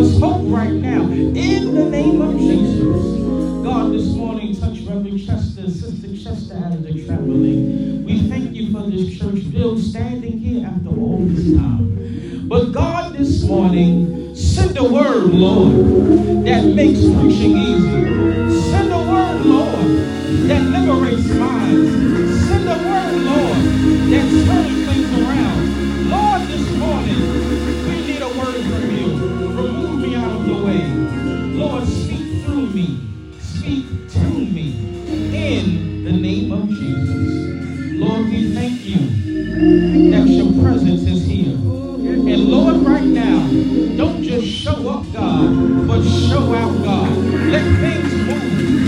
Us hope right now. In the name of Jesus. God, this morning, touch Reverend Chester, Sister Chester as they're traveling. We thank you for this church build standing here after all this time. But God, this morning, send a word, Lord, that makes preaching easy. Things move.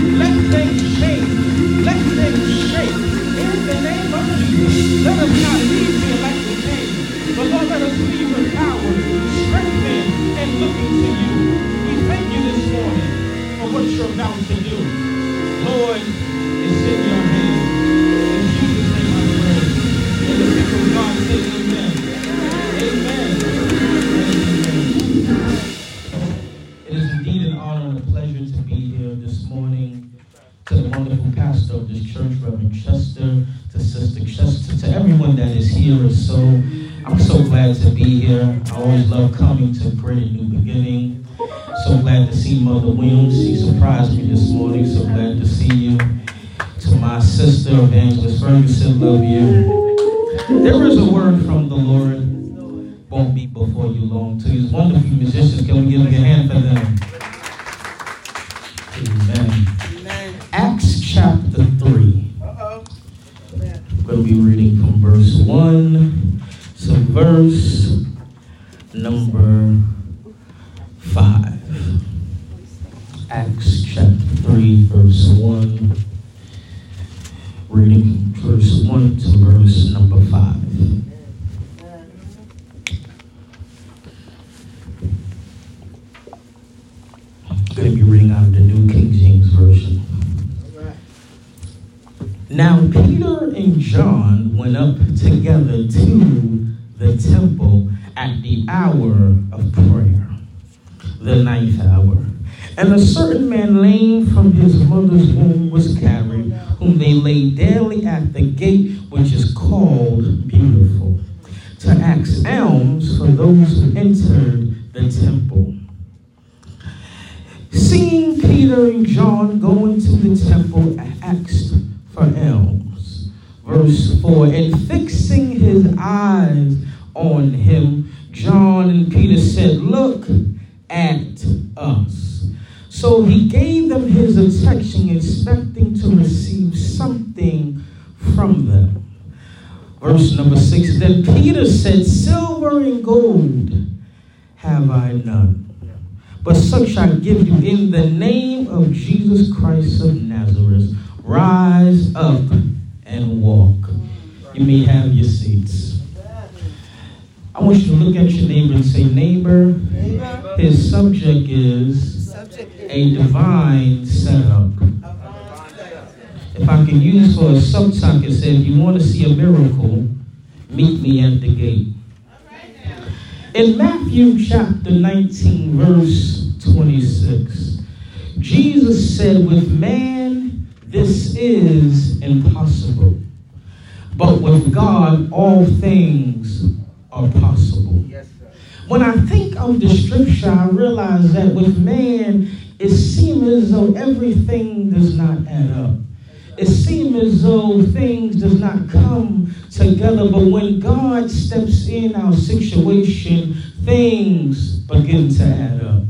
I man lame from his mother's womb was carried, whom they laid daily at the gate which is called Beautiful, to ask alms for those who entered the temple. Seeing Peter and John go into the temple, asked for alms. Verse 4 And fixing his eyes on him, John and Peter said, Look at us. So he gave them his attention, expecting to receive something from them. Verse number 6 Then Peter said, Silver and gold have I none. But such I give you in the name of Jesus Christ of Nazareth. Rise up and walk. You may have your seats. I want you to look at your neighbor and say, Neighbor, his subject is subject is a divine setup. If I can use for a subtopic, it said, if you want to see a miracle, meet me at the gate. In Matthew chapter 19, verse 26, Jesus said, With man this is impossible, but with God all things are possible. Yes. When I think of the scripture, I realize that with man, it seems as though everything does not add up. It seems as though things does not come together, but when God steps in our situation, things begin to add up.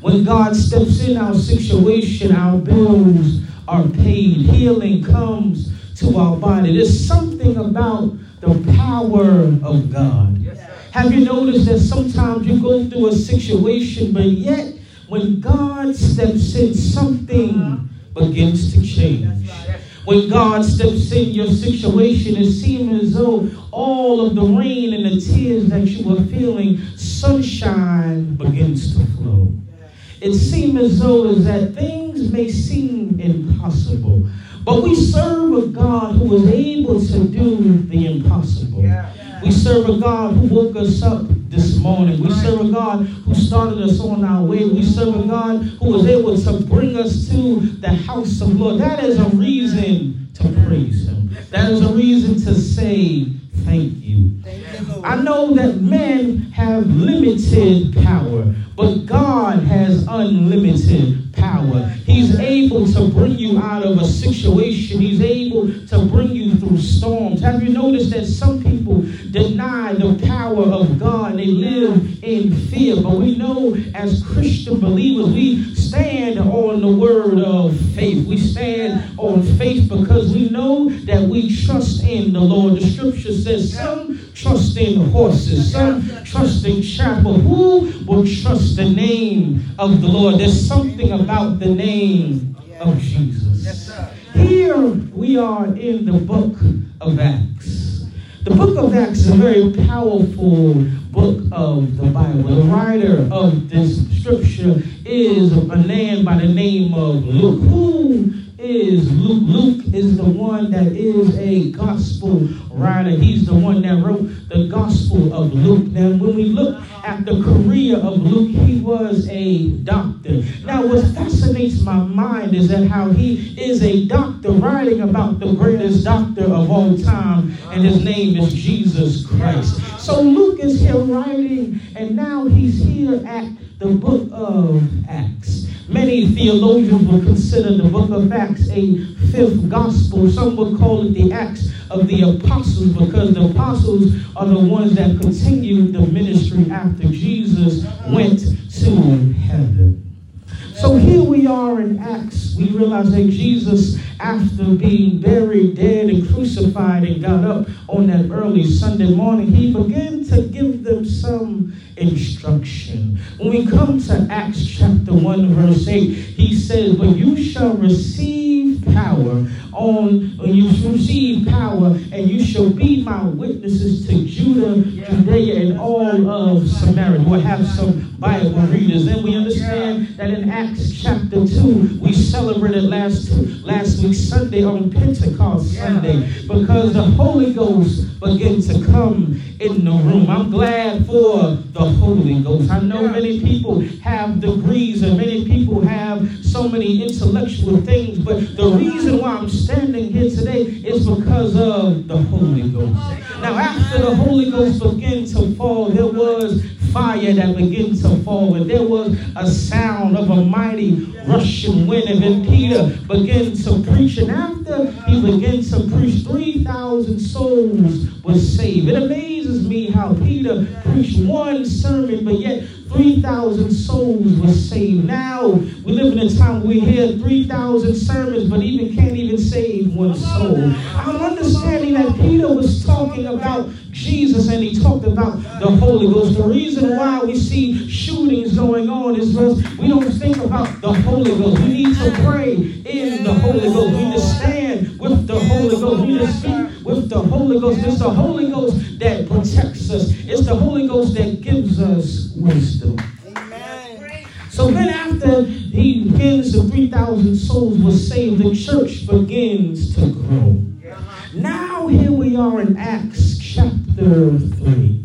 When God steps in our situation, our bills are paid. Healing comes to our body. There's something about the power of God. Have you noticed that sometimes you go through a situation, but yet when God steps in, something begins to change. When God steps in your situation, it seems as though all of the rain and the tears that you were feeling, sunshine begins to flow. It seems as though is that things may seem impossible, but we serve a God who is able to do the impossible. Yeah. We serve a God who woke us up this morning. We serve a God who started us on our way. We serve a God who was able to bring us to the house of Lord. That is a reason to praise Him. That is a reason to say thank you. I know that men have limited power, but God has unlimited power. He's able to bring you out of a situation. He's able to bring you through storms. Have you noticed that some people deny the power of God? They live in fear. But we know as Christian believers, we stand on the word of faith. We stand on faith because we know that we trust in the Lord. The scripture says some trust in horses, some trust in chapel. Who will trust the name of the Lord? There's something about the name of Jesus. Here we are in the book of Acts. The book of Acts is a very powerful book of the Bible. The writer of this scripture is a man by the name of Luke. Who is Luke? Luke is the one that is a gospel writer. He's the one that wrote the gospel of Luke. Now, when we look at the career of Luke, he was a doctor. Now, what fascinates my mind is that how he is a doctor writing about the greatest doctor of all time, and his name is Jesus Christ. So Luke is here writing, and now he's here at the book of Acts. Many theologians would consider the book of Acts a fifth gospel. Some would call it the Acts of the Apostles because the apostles are the ones that continued the ministry after Jesus went to heaven. So here we are in Acts. We realize that Jesus, after being buried, dead, and crucified, and got up on that early Sunday morning, he began to give them some instruction. When we come to Acts chapter 1, verse 8, he says, But you shall receive power on when you receive power, and you shall be my witnesses to Judah, Judea, and all of Samaria. We'll have some Bible readers. Then we understand that in Acts chapter 2, we celebrated last last week Sunday on Pentecost Sunday because the Holy Ghost began to come in the room. I'm glad for the Holy Ghost. I know many people have degrees and many people have so many intellectual things, but the reason why I'm standing here today is because of the Holy Ghost. Now, after the Holy Ghost began to fall, there was fire that began to fall, and there was a sound of a mighty rushing wind. And then Peter began to preach, and after he began to preach, 3,000 souls were saved. It amazes me how Peter preached one sermon, but yet 3,000 souls were saved. Now we live in a time where we hear 3,000 sermons, but even can't even save one soul. I'm understanding that Peter was talking about Jesus and he talked about the Holy Ghost. The reason why we see shootings going on is because we don't think about the Holy Ghost. We need to pray in the Holy Ghost. We need with the Holy Ghost. We to speak with the Holy Ghost. It's the Holy Ghost that protects us. It's the Holy Ghost that gives us wisdom. So then after he begins, the 3,000 souls were saved, the church begins to grow. Uh-huh. Now here we are in Acts chapter 3.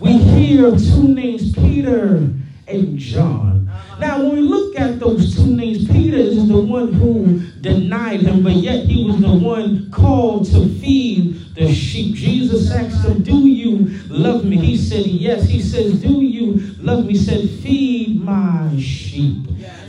We hear two names, Peter and John. Now, when we look at those two names, Peter is the one who denied him, but yet he was the one called to feed the sheep. Jesus asked him, Do you love me? He said, Yes. He says, Do you love me? He said, Feed my sheep.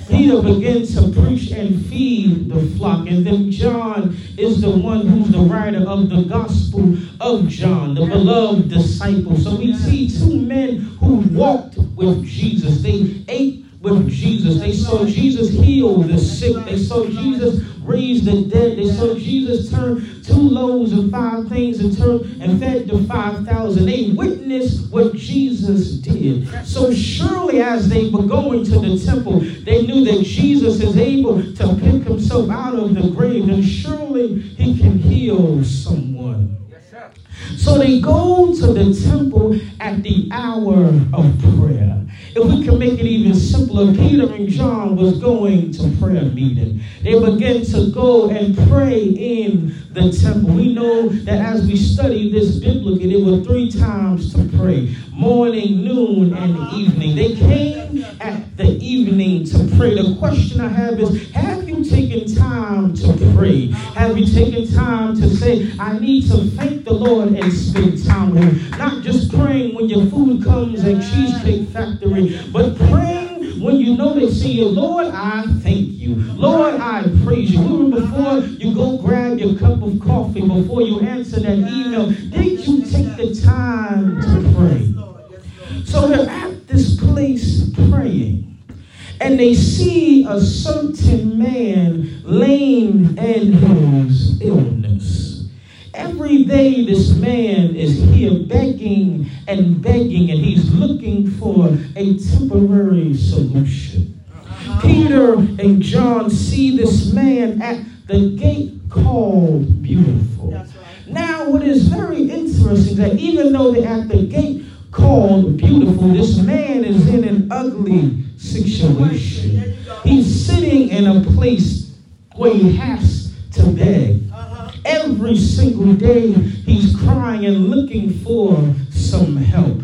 Peter began to preach and feed the flock. And then John is the one who's the writer of the Gospel of John, the beloved disciple. So we see two men who walked with Jesus. They ate with Jesus. They saw Jesus heal the sick. They saw Jesus raise the dead. They saw Jesus turn two loaves of five things and turn and fed the five thousand. They witnessed what Jesus did. So surely as they were going to the temple, they knew that Jesus is able to pick himself out of the grave, and surely he can heal someone. So they go to the temple at the hour of prayer. If we can make it even simpler, Peter and John was going to prayer meeting. They began to go and pray in the temple. We know that as we study this biblically, there were three times to pray morning, noon, and evening. They came at the evening to pray. The question I have is Have you taken time to pray? Have you taken time to say, I need to thank the Lord and spend time with Him? Not just praying when your food comes at Cheesecake Factory, but praying when you know they see you. Lord, I thank you. Lord, I praise you. Even before you go grab your cup of coffee, before you answer that email, did you take the time to pray? So they're at this place praying. And they see a certain man lame in his illness. Every day, this man is here begging and begging, and he's looking for a temporary solution. Peter and John see this man at the gate called Beautiful. Now, what is very interesting is that even though they're at the gate called Beautiful, this man is in an ugly situation. He's sitting in a place where he has to beg. Every single day, he's crying and looking for some help.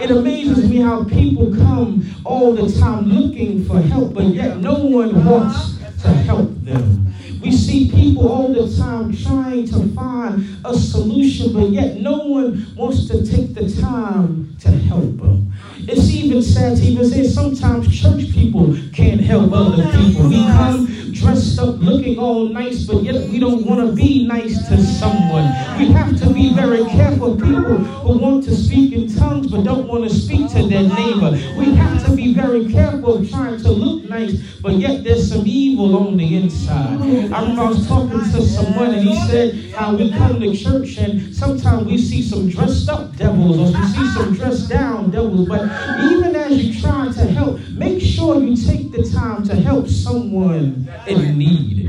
It amazes me how people come all the time looking for help, but yet no one wants to help them. We see people all the time trying to find a solution, but yet no one wants to take the time to help them. It's even sad to even say sometimes church people can't help other people. We come dressed up looking all nice, but yet we don't want to be nice to someone. We have to be very careful. People who want to speak in tongues but don't want to speak to their neighbor. We have to be very careful of trying to look nice, but yet there's some evil on the inside. I remember I was talking to someone and he said how we come to church and sometimes we see some dressed up devils or we see some dressed down devils, but even as you try to help, make sure you take the time to help someone in need.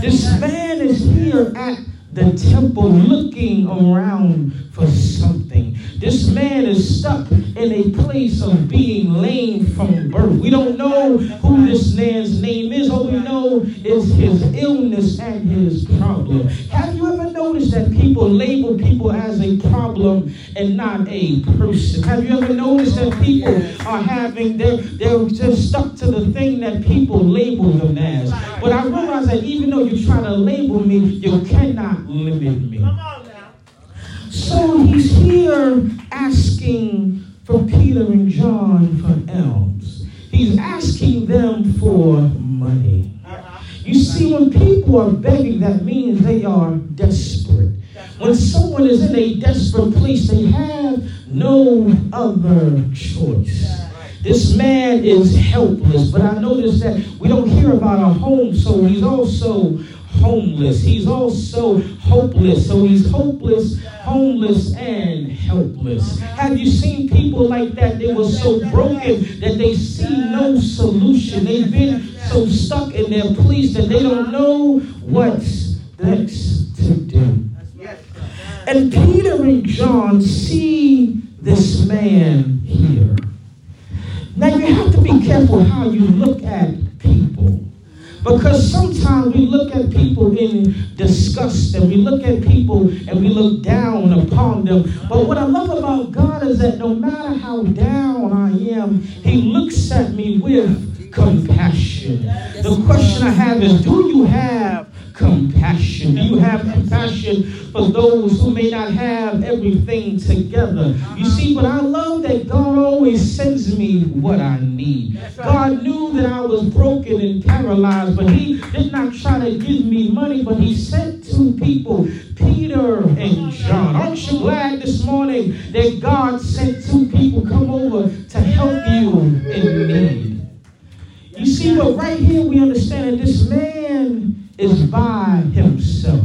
This man is here at the temple looking around for something. This man is stuck in a place of being lame from birth. We don't know who this man's name is. All we know is his illness and his problem. Have you ever noticed that people label people as a problem and not a person? Have you ever noticed that people are having, they're, they're just stuck to the thing that people label them as? But I realize that even though you try to label me, you cannot limit me. So he's here asking for Peter and John for alms. He's asking them for money. You see, when people are begging, that means they are desperate. When someone is in a desperate place, they have no other choice. This man is helpless, but I notice that we don't hear about a home, so he's also homeless. He's also hopeless. So he's hopeless, homeless, and helpless. Have you seen people like that? They were so broken that they see no solution. They've been so stuck in their place that they don't know what's next to do. And Peter and John see this man here. Now you have to be careful how you look at. Because sometimes we look at people in disgust and we look at people and we look down upon them. But what I love about God is that no matter how down I am, He looks at me with compassion. The question I have is do you have compassion? Do you have compassion for those who may not have everything together? You see, but I love that God always sends me what I need. God knew that I was broken and paralyzed, but He did not try to give me money, but He sent two people, Peter and John. Aren't you glad this morning that God sent two people come over to help you in need? You see, but right here we understand that this man is by himself.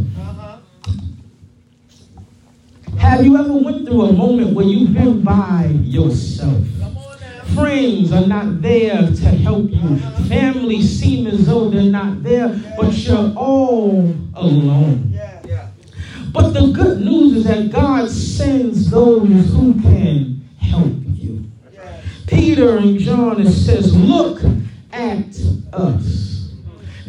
Have you ever went through a moment where you've been by yourself? Friends are not there to help you. Family seem as though they're not there, but you're all alone. But the good news is that God sends those who can help you. Peter and John, it says, look at us.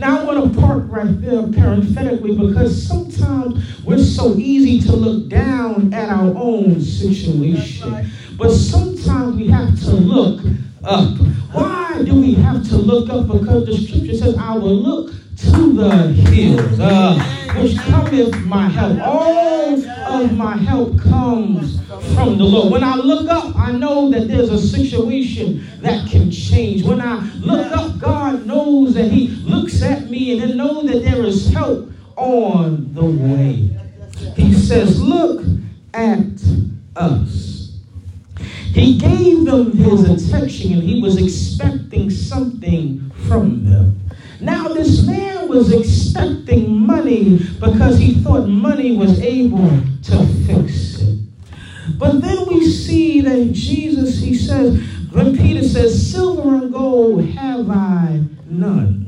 Now I want to park right there parenthetically because sometimes we're so easy to look down at our own situation. But sometimes we have to look up. Why do we have to look up? Because the scripture says, I will look to the hills, uh, which cometh my help. All of my help comes from the Lord. When I look up, I know that there's a situation that can change. When I look up, God knows that He looks at me and then knows that there is help on the way. He says, Look at us. He gave them his attention and he was expecting something from them. Now, this man was expecting money because he thought money was able to fix it. But then we see that Jesus, he says, when Peter says, Silver and gold have I none.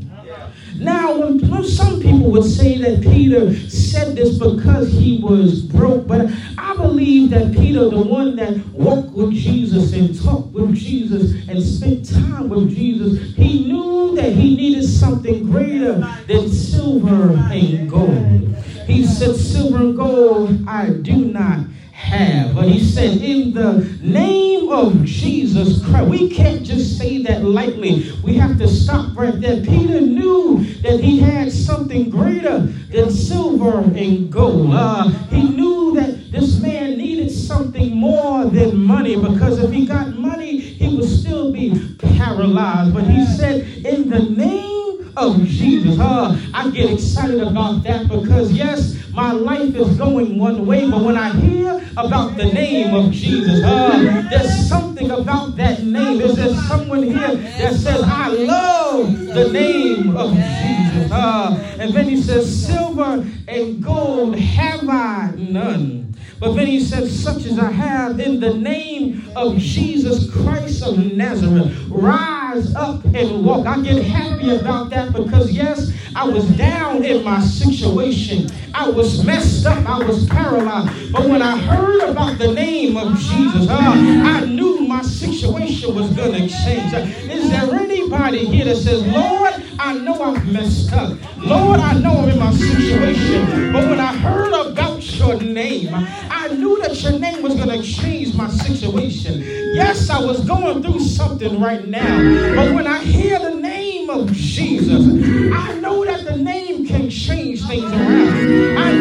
Now, when, some people would say that Peter said this because he was broke, but I believe that Peter, the one that walked with Jesus and talked with Jesus and spent time with Jesus, he knew that he needed something greater than silver and gold. He said, Silver and gold I do not have. But he said, in the name of Jesus Christ, we can't just say that lightly. We have to stop right there. Peter knew that he had something greater than silver and gold. Uh, he knew that this man needed something more than money because if he got money, he would still be paralyzed. But he said, in the name of Jesus. Uh, I get excited about that because, yes, my life is going one way, but when I hear about the name of Jesus, uh, there's something about that name. Is there someone here that says, I love the name of Jesus? Uh, and then he says, Silver and gold have I none. But then he said, Such as I have in the name of Jesus Christ of Nazareth, rise up and walk. I get happy about that because, yes, I was down in my situation. I was messed up. I was paralyzed. But when I heard about the name of Jesus, uh, I knew my situation was going to change. Is there anybody here that says, Lord, I know I'm messed up. Lord, I know I'm in my situation. But when I heard about your name, I knew that your name was going to change my situation. Yes, I was going through something right now. But when I hear the name of Jesus, I know that the name can change things around. I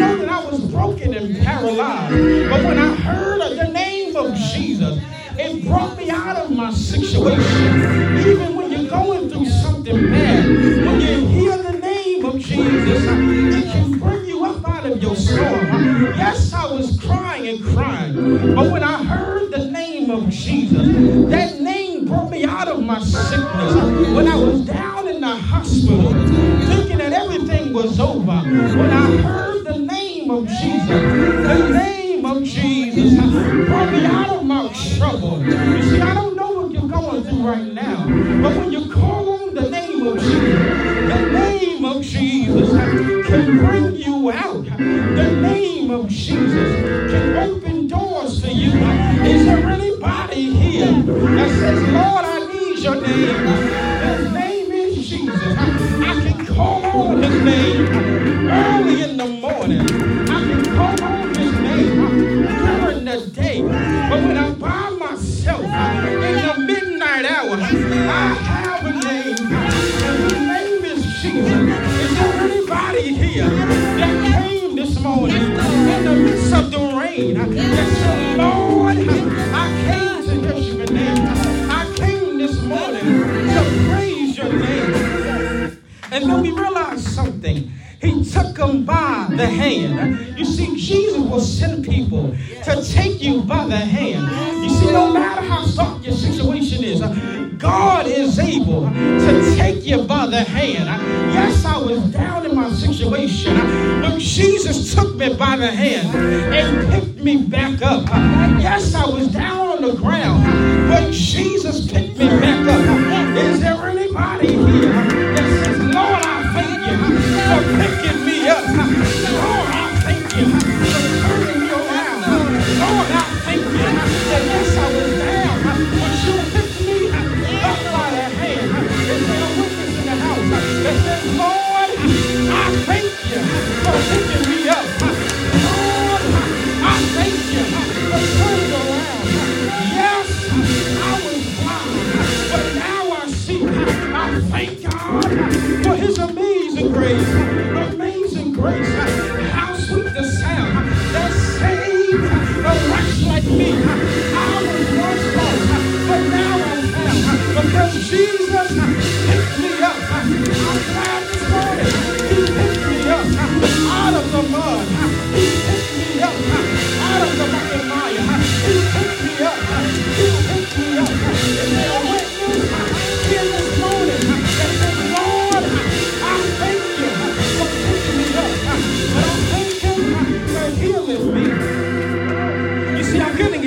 in the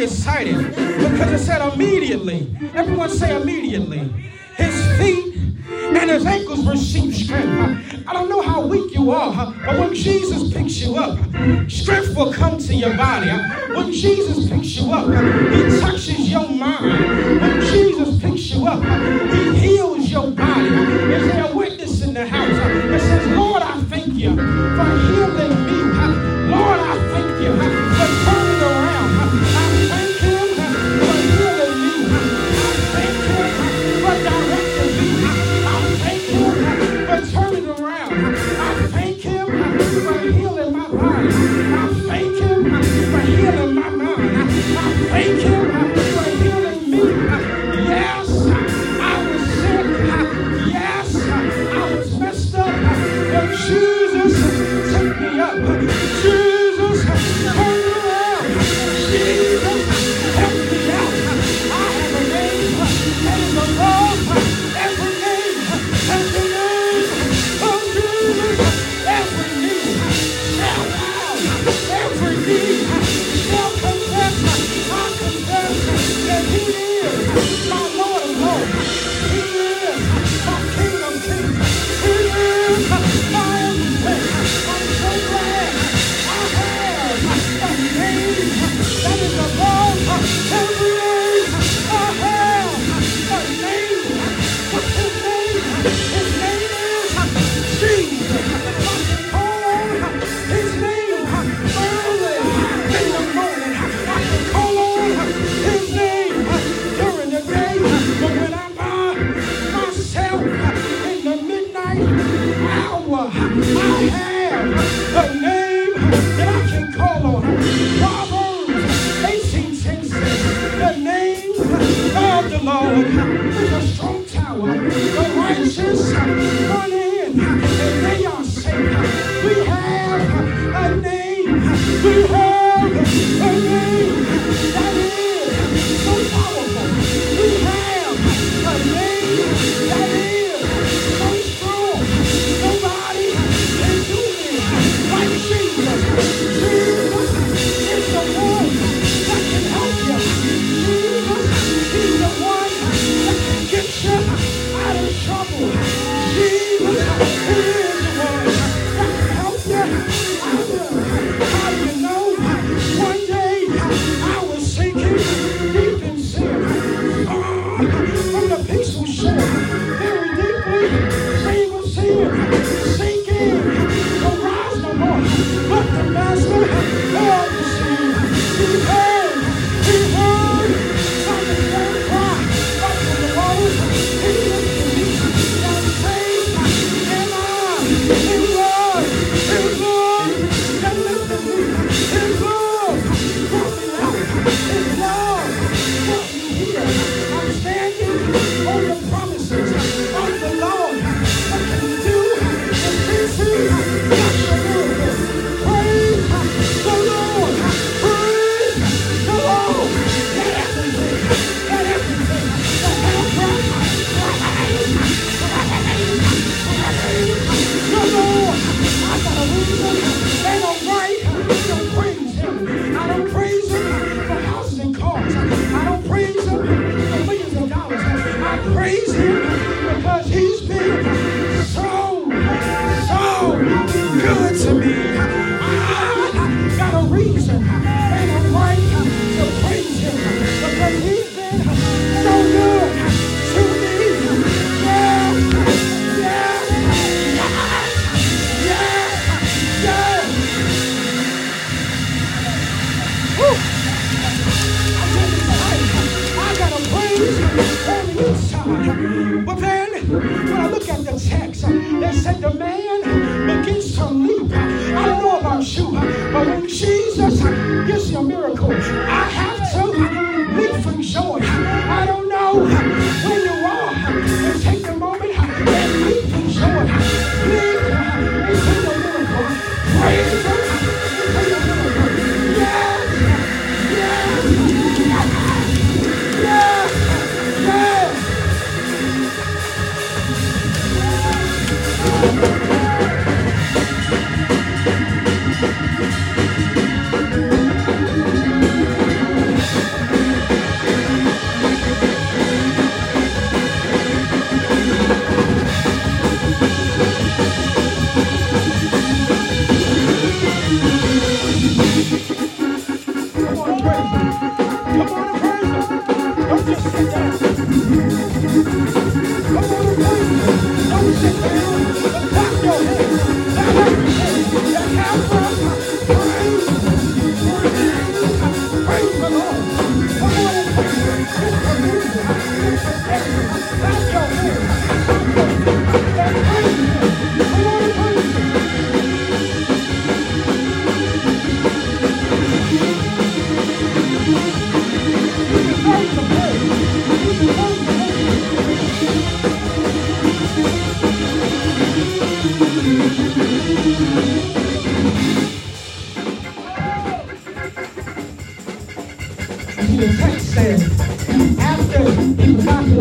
excited because it said immediately. Everyone say immediately. His feet and his ankles received strength. I don't know how weak you are, but when Jesus picks you up, strength will come to your body. When Jesus picks you up, he touches your mind. When Jesus picks you up, he heals your body. Is there a witness in the house that says, Lord, I thank you for healing power.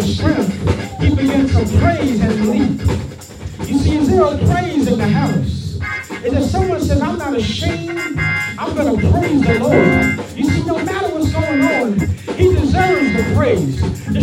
he began to praise and leap. You see, there's praise in the house. And if someone says, I'm not ashamed, I'm going to praise the Lord. You see, no matter what's going on, he deserves the praise. The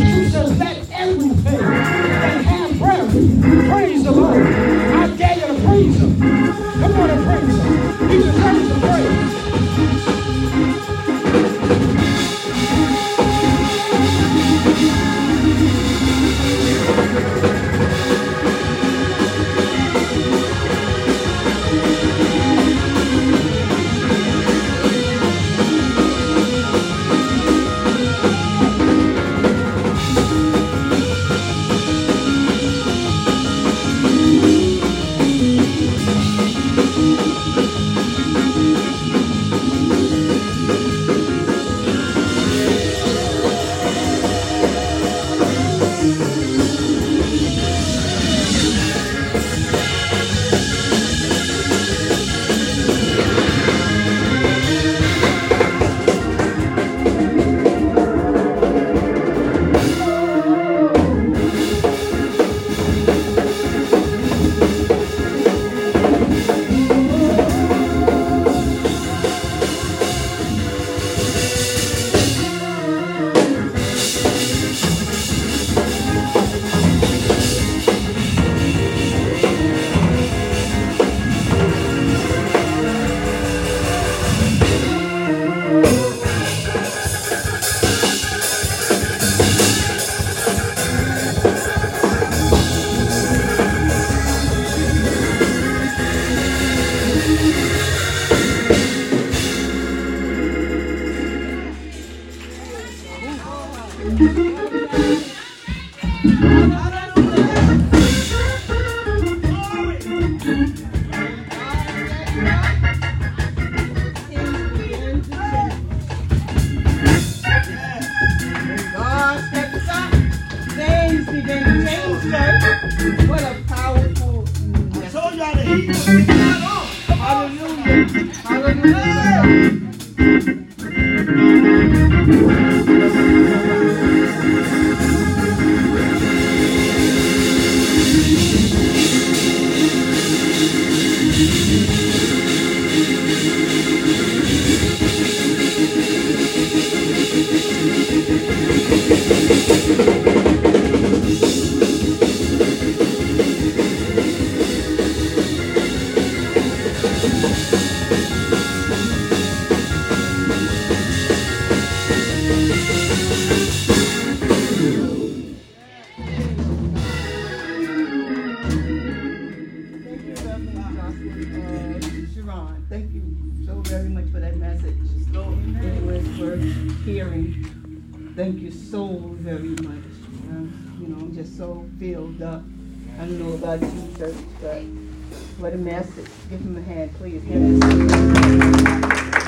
What a message. Give him a hand, please.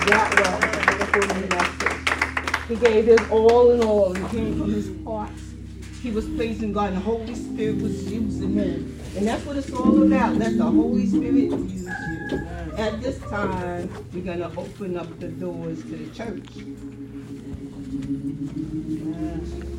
That was a wonderful message. He gave his all in all. He came from his heart. He was praising God, and the Holy Spirit was using him. And that's what it's all about. Let the Holy Spirit use you. At this time, we're going to open up the doors to the church.